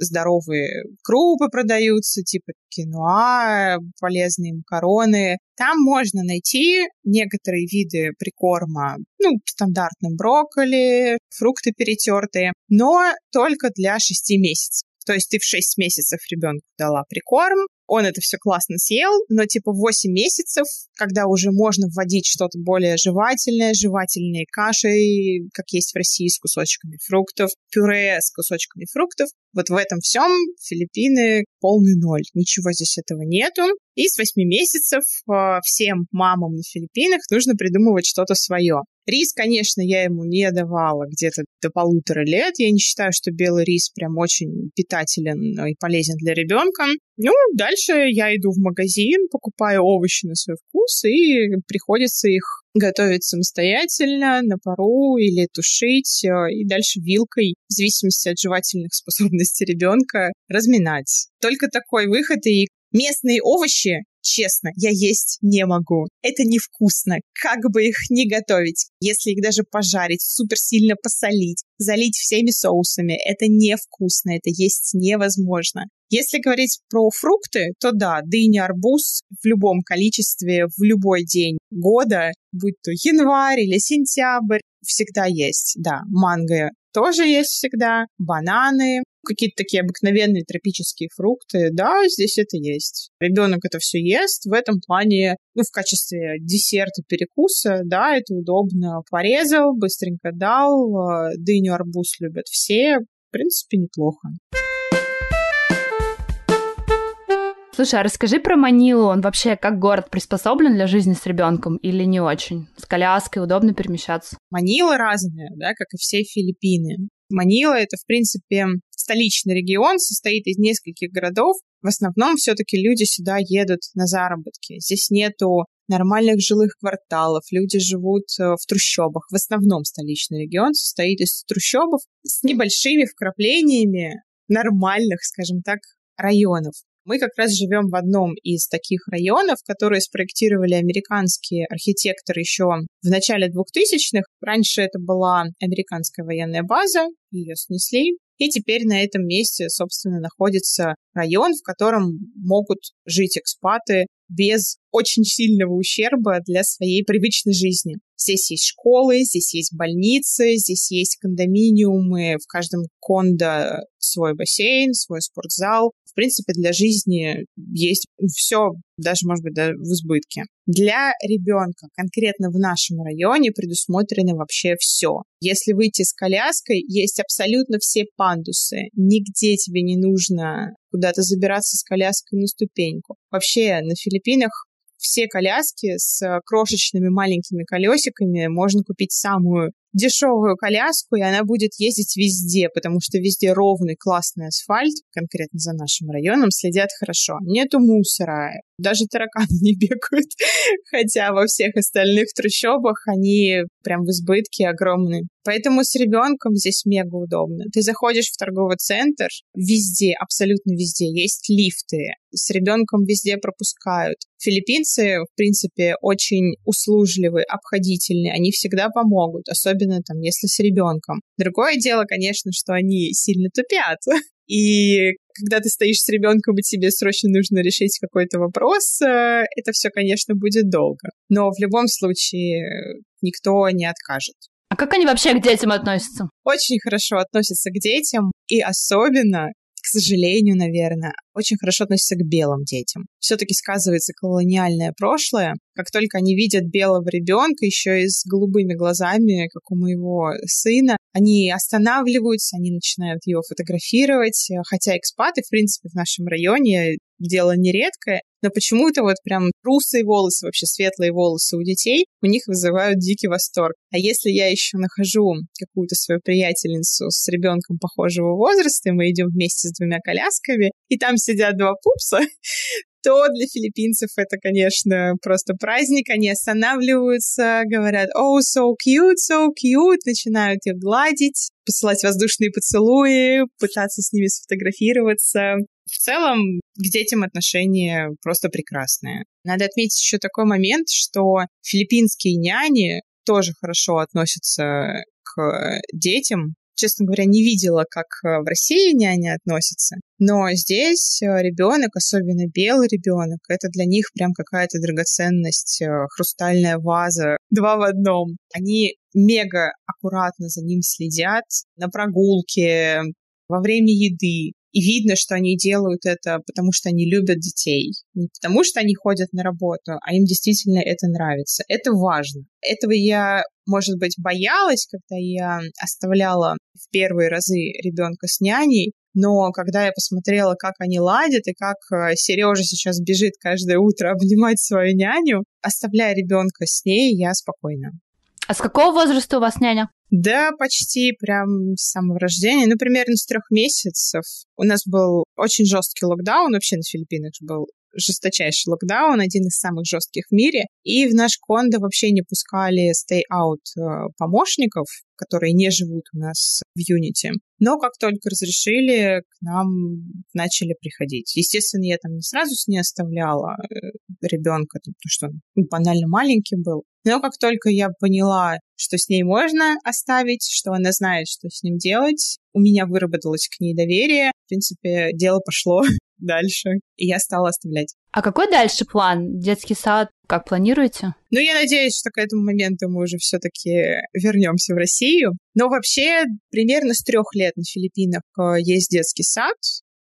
здоровые крупы продаются, типа киноа, полезные макароны. Там можно найти некоторые виды прикорма, ну, стандартным брокколи, фрукты перетертые, но только для 6 месяцев. То есть ты в 6 месяцев ребенку дала прикорм, он это все классно съел, но типа 8 месяцев, когда уже можно вводить что-то более жевательное, жевательные каши, как есть в России с кусочками фруктов, пюре с кусочками фруктов, вот в этом всем Филиппины полный ноль. Ничего здесь этого нету. И с 8 месяцев э, всем мамам на Филиппинах нужно придумывать что-то свое. Рис, конечно, я ему не давала где-то до полутора лет. Я не считаю, что белый рис прям очень питателен и полезен для ребенка. Ну, дальше я иду в магазин, покупаю овощи на свой вкус, и приходится их готовить самостоятельно на пару или тушить, э, и дальше вилкой, в зависимости от жевательных способностей ребенка, разминать. Только такой выход, и местные овощи Честно, я есть не могу. Это невкусно. Как бы их ни готовить. Если их даже пожарить, супер сильно посолить, залить всеми соусами, это невкусно, это есть невозможно. Если говорить про фрукты, то да, дыня, арбуз в любом количестве, в любой день года, будь то январь или сентябрь, всегда есть. Да, манго тоже есть всегда, бананы, какие-то такие обыкновенные тропические фрукты, да, здесь это есть. Ребенок это все ест, в этом плане, ну, в качестве десерта, перекуса, да, это удобно. Порезал, быстренько дал, дыню, арбуз любят все, в принципе, неплохо. Слушай, а расскажи про Манилу. Он вообще как город приспособлен для жизни с ребенком или не очень? С коляской удобно перемещаться? Манила разная, да, как и все Филиппины. Манила — это, в принципе, столичный регион, состоит из нескольких городов. В основном все-таки люди сюда едут на заработки. Здесь нету нормальных жилых кварталов, люди живут э, в трущобах. В основном столичный регион состоит из трущобов с небольшими вкраплениями нормальных, скажем так, районов. Мы как раз живем в одном из таких районов, которые спроектировали американские архитекторы еще в начале 2000-х. Раньше это была американская военная база, ее снесли, и теперь на этом месте, собственно, находится район, в котором могут жить экспаты без очень сильного ущерба для своей привычной жизни. Здесь есть школы, здесь есть больницы, здесь есть кондоминиумы, в каждом кондо свой бассейн, свой спортзал. Принципе, для жизни есть все, даже, может быть, даже в избытке. Для ребенка конкретно в нашем районе предусмотрено вообще все. Если выйти с коляской, есть абсолютно все пандусы. Нигде тебе не нужно куда-то забираться с коляской на ступеньку. Вообще на Филиппинах все коляски с крошечными маленькими колесиками можно купить самую дешевую коляску, и она будет ездить везде, потому что везде ровный классный асфальт, конкретно за нашим районом, следят хорошо. Нету мусора, даже тараканы не бегают, хотя во всех остальных трущобах они прям в избытке огромные. Поэтому с ребенком здесь мега удобно. Ты заходишь в торговый центр, везде, абсолютно везде есть лифты, с ребенком везде пропускают. Филиппинцы, в принципе, очень услужливые, обходительные, они всегда помогут, особенно там, если с ребенком. Другое дело, конечно, что они сильно тупят. И когда ты стоишь с ребенком, и тебе срочно нужно решить какой-то вопрос, э, это все, конечно, будет долго. Но в любом случае никто не откажет. А как они вообще к детям относятся? Очень хорошо относятся к детям, и особенно к сожалению, наверное, очень хорошо относятся к белым детям. Все-таки сказывается колониальное прошлое. Как только они видят белого ребенка, еще и с голубыми глазами, как у моего сына, они останавливаются, они начинают его фотографировать. Хотя экспаты, в принципе, в нашем районе дело нередкое, но почему-то вот прям русые волосы, вообще светлые волосы у детей, у них вызывают дикий восторг. А если я еще нахожу какую-то свою приятельницу с ребенком похожего возраста, и мы идем вместе с двумя колясками, и там сидят два пупса, то для филиппинцев это, конечно, просто праздник. Они останавливаются, говорят «Oh, so cute, so cute», начинают их гладить, посылать воздушные поцелуи, пытаться с ними сфотографироваться. В целом к детям отношения просто прекрасные. Надо отметить еще такой момент, что филиппинские няни тоже хорошо относятся к детям. Честно говоря, не видела, как в России няни относятся. Но здесь ребенок, особенно белый ребенок, это для них прям какая-то драгоценность, хрустальная ваза, два в одном. Они мега аккуратно за ним следят на прогулке, во время еды. И видно, что они делают это, потому что они любят детей. Не потому что они ходят на работу, а им действительно это нравится. Это важно. Этого я, может быть, боялась, когда я оставляла в первые разы ребенка с няней, но когда я посмотрела, как они ладят, и как э, Сережа сейчас бежит каждое утро обнимать свою няню, оставляя ребенка с ней, я спокойна. А с какого возраста у вас няня? Да, почти прям с самого рождения, ну, примерно с трех месяцев. У нас был очень жесткий локдаун, вообще на Филиппинах был жесточайший локдаун, один из самых жестких в мире. И в наш кондо вообще не пускали stay-out э, помощников, которые не живут у нас в Unity. Но как только разрешили, к нам начали приходить. Естественно, я там не сразу с ней оставляла э, ребенка, потому что он банально маленький был. Но как только я поняла, что с ней можно оставить, что она знает, что с ним делать, у меня выработалось к ней доверие. В принципе, дело пошло дальше, и я стала оставлять. А какой дальше план? Детский сад? Как планируете? Ну, я надеюсь, что к этому моменту мы уже все-таки вернемся в Россию. Но вообще, примерно с трех лет на Филиппинах э, есть детский сад.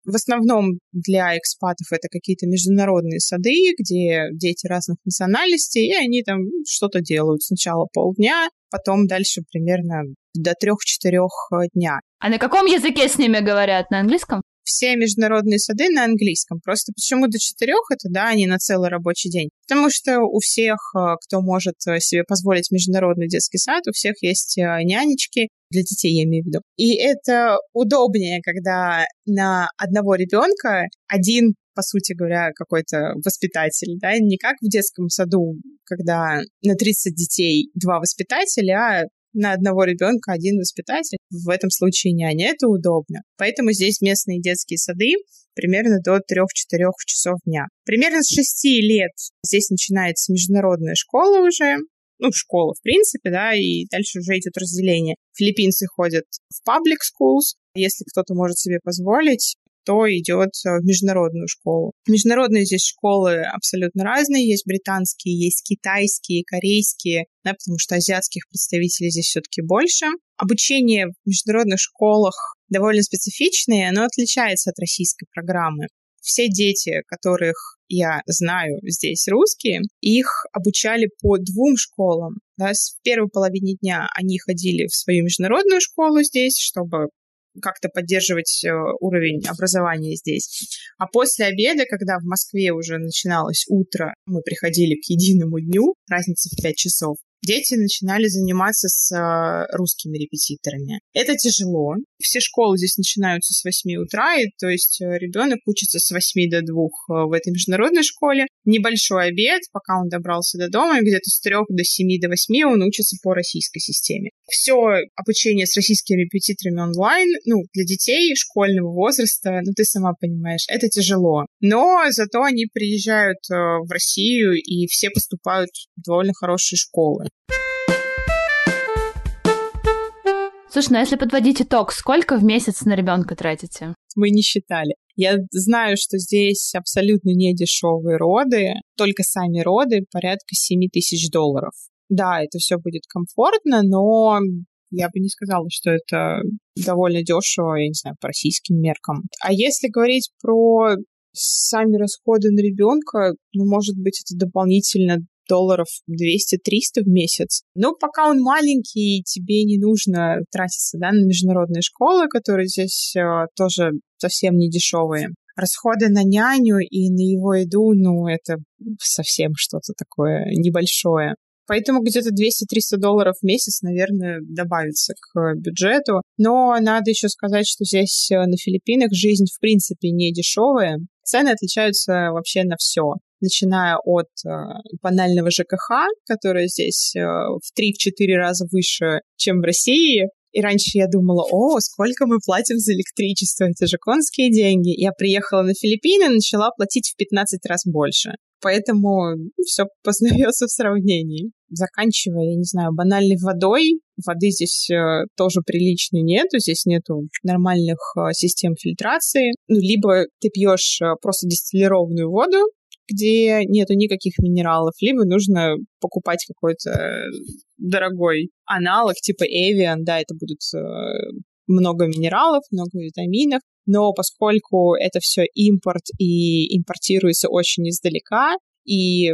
В основном для экспатов это какие-то международные сады, где дети разных национальностей, и они там что-то делают. Сначала полдня, потом дальше примерно до трех-четырех э, дня. А на каком языке с ними говорят? На английском? Все международные сады на английском. Просто почему до четырех это, да, не на целый рабочий день? Потому что у всех, э, кто может э, себе позволить международный детский сад, у всех есть нянечки, для детей я имею в виду. И это удобнее, когда на одного ребенка один по сути говоря, какой-то воспитатель, да, не как в детском саду, когда на 30 детей два воспитателя, а на одного ребенка один воспитатель. В этом случае няня. Это удобно. Поэтому здесь местные детские сады примерно до 3-4 часов дня. Примерно с 6 лет здесь начинается международная школа уже, ну, школа, в принципе, да, и дальше уже идет разделение. Филиппинцы ходят в public schools, если кто-то может себе позволить, кто идет э, в международную школу. Международные здесь школы абсолютно разные. Есть британские, есть китайские, корейские, да, потому что азиатских представителей здесь все-таки больше. Обучение в международных школах довольно специфичное, оно отличается от российской программы. Все дети, которых я знаю здесь русские, их обучали по двум школам. Да, в первой половине дня они ходили в свою международную школу здесь, чтобы как-то поддерживать э, уровень образования здесь. А после обеда, когда в Москве уже начиналось утро, мы приходили к единому дню, разница в 5 часов, дети начинали заниматься с э, русскими репетиторами. Это тяжело. Все школы здесь начинаются с 8 утра, и то есть э, ребенок учится с 8 до 2 в этой международной школе. Небольшой обед, пока он добрался до дома, где-то с 3 до 7 до 8 он учится по российской системе. Все обучение с российскими репетиторами онлайн, ну, для детей школьного возраста, ну, ты сама понимаешь, это тяжело. Но зато они приезжают э, в Россию, и все поступают в довольно хорошие школы. Слушай, ну а если подводить итог, сколько в месяц на ребенка тратите? Мы не считали. Я знаю, что здесь абсолютно не дешевые роды, только сами роды порядка 7 тысяч долларов. Да, это все будет комфортно, но я бы не сказала, что это довольно дешево, я не знаю, по российским меркам. А если говорить про сами расходы на ребенка, ну, может быть, это дополнительно долларов 200-300 в месяц. Но пока он маленький, тебе не нужно тратиться да, на международные школы, которые здесь э, тоже совсем не дешевые. Расходы на няню и на его еду, ну, это совсем что-то такое небольшое. Поэтому где-то 200-300 долларов в месяц, наверное, добавится к бюджету. Но надо еще сказать, что здесь э, на Филиппинах жизнь в принципе не дешевая. Цены отличаются вообще на все начиная от э, банального ЖКХ, который здесь э, в 3-4 раза выше, чем в России. И раньше я думала, о, сколько мы платим за электричество, это же конские деньги. Я приехала на Филиппины и начала платить в 15 раз больше. Поэтому ну, все познается в сравнении. Заканчивая, я не знаю, банальной водой. Воды здесь э, тоже приличной нету. Здесь нету нормальных систем фильтрации. Ну, либо ты пьешь просто дистиллированную воду, где нету никаких минералов, либо нужно покупать какой-то дорогой аналог типа Evian, да, это будут э, много минералов, много витаминов, но поскольку это все импорт и импортируется очень издалека, и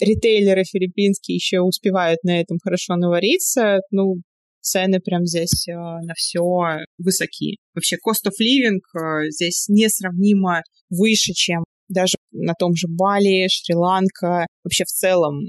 ритейлеры филиппинские еще успевают на этом хорошо навариться, ну, цены прям здесь э, на все высоки. Вообще, cost of living э, здесь несравнимо выше, чем даже на том же Бали, Шри-Ланка, вообще в целом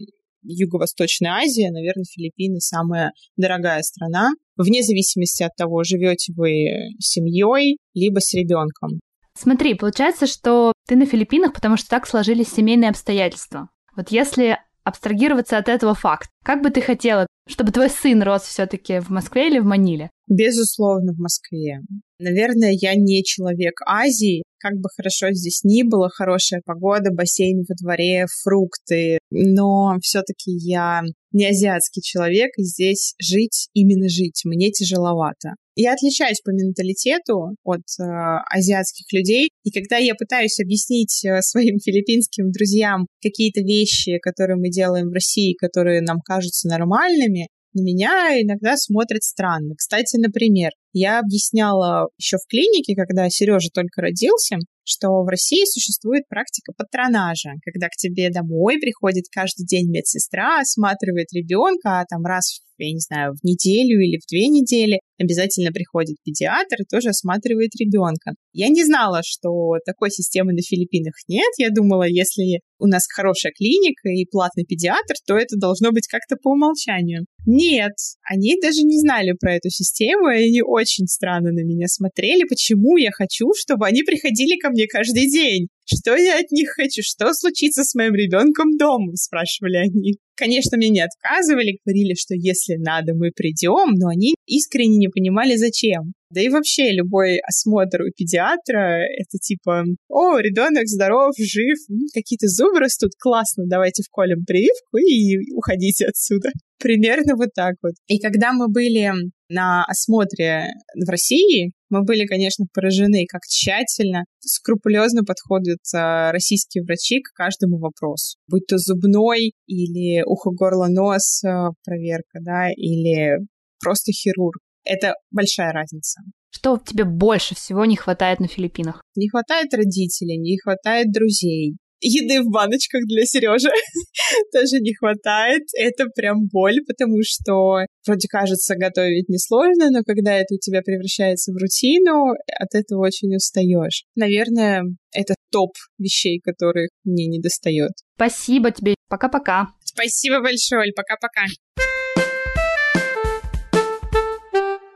Юго-Восточная Азия, наверное, Филиппины самая дорогая страна, вне зависимости от того, живете вы с семьей, либо с ребенком. Смотри, получается, что ты на Филиппинах, потому что так сложились семейные обстоятельства. Вот если абстрагироваться от этого факта, как бы ты хотела, чтобы твой сын рос все-таки в Москве или в Маниле? Безусловно, в Москве. Наверное, я не человек Азии. Как бы хорошо здесь ни было, хорошая погода, бассейн во дворе, фрукты. Но все-таки я не азиатский человек, и здесь жить, именно жить, мне тяжеловато. Я отличаюсь по менталитету от э, азиатских людей, и когда я пытаюсь объяснить э, своим филиппинским друзьям какие-то вещи, которые мы делаем в России, которые нам кажутся нормальными, на меня иногда смотрят странно. Кстати, например, я объясняла еще в клинике, когда Сережа только родился, что в России существует практика патронажа, когда к тебе домой приходит каждый день медсестра, осматривает ребенка, а там раз, я не знаю, в неделю или в две недели обязательно приходит педиатр и тоже осматривает ребенка. Я не знала, что такой системы на Филиппинах нет. Я думала, если у нас хорошая клиника и платный педиатр, то это должно быть как-то по умолчанию. Нет, они даже не знали про эту систему, и они очень странно на меня смотрели, почему я хочу, чтобы они приходили ко мне каждый день. Что я от них хочу? Что случится с моим ребенком дома? Спрашивали они. Конечно, мне не отказывали, говорили, что если надо, мы придем, но они искренне не понимали, зачем. Да и вообще любой осмотр у педиатра — это типа «О, ребенок здоров, жив, какие-то зубы растут, классно, давайте вколем прививку и уходите отсюда». Примерно вот так вот. И когда мы были на осмотре в России, мы были, конечно, поражены, как тщательно, скрупулезно подходят а, российские врачи к каждому вопросу. Будь то зубной или ухо, горло, нос а, проверка, да, или просто хирург. Это большая разница. Что тебе больше всего не хватает на Филиппинах? Не хватает родителей, не хватает друзей, еды в баночках для Сережи тоже не хватает. Это прям боль, потому что вроде кажется готовить несложно, но когда это у тебя превращается в рутину, от этого очень устаешь. Наверное, это топ вещей, которых мне не достает. Спасибо тебе. Пока-пока. Спасибо большое. Пока-пока.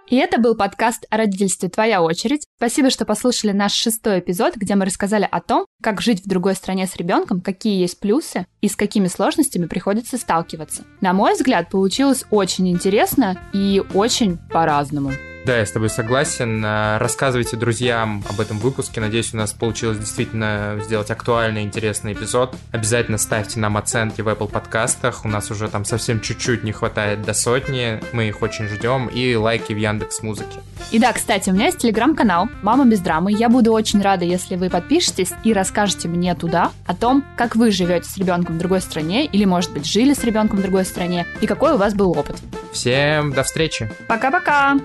И это был подкаст о родительстве «Твоя очередь». Спасибо, что послушали наш шестой эпизод, где мы рассказали о том, как жить в другой стране с ребенком, какие есть плюсы и с какими сложностями приходится сталкиваться. На мой взгляд, получилось очень интересно и очень по-разному. Да, я с тобой согласен. Э, рассказывайте друзьям об этом выпуске. Надеюсь, у нас получилось действительно сделать актуальный, интересный эпизод. Обязательно ставьте нам оценки в Apple подкастах. У нас уже там совсем чуть-чуть не хватает до сотни. Мы их очень ждем. И лайки в Яндекс Музыке. И да, кстати, у меня есть телеграм-канал «Мама без драмы». Я буду очень рада, если вы подпишетесь и расскажете мне туда о том, как вы живете с ребенком в другой стране или, может быть, жили с ребенком в другой стране и какой у вас был опыт. Всем до встречи. Пока-пока.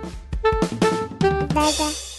だだ。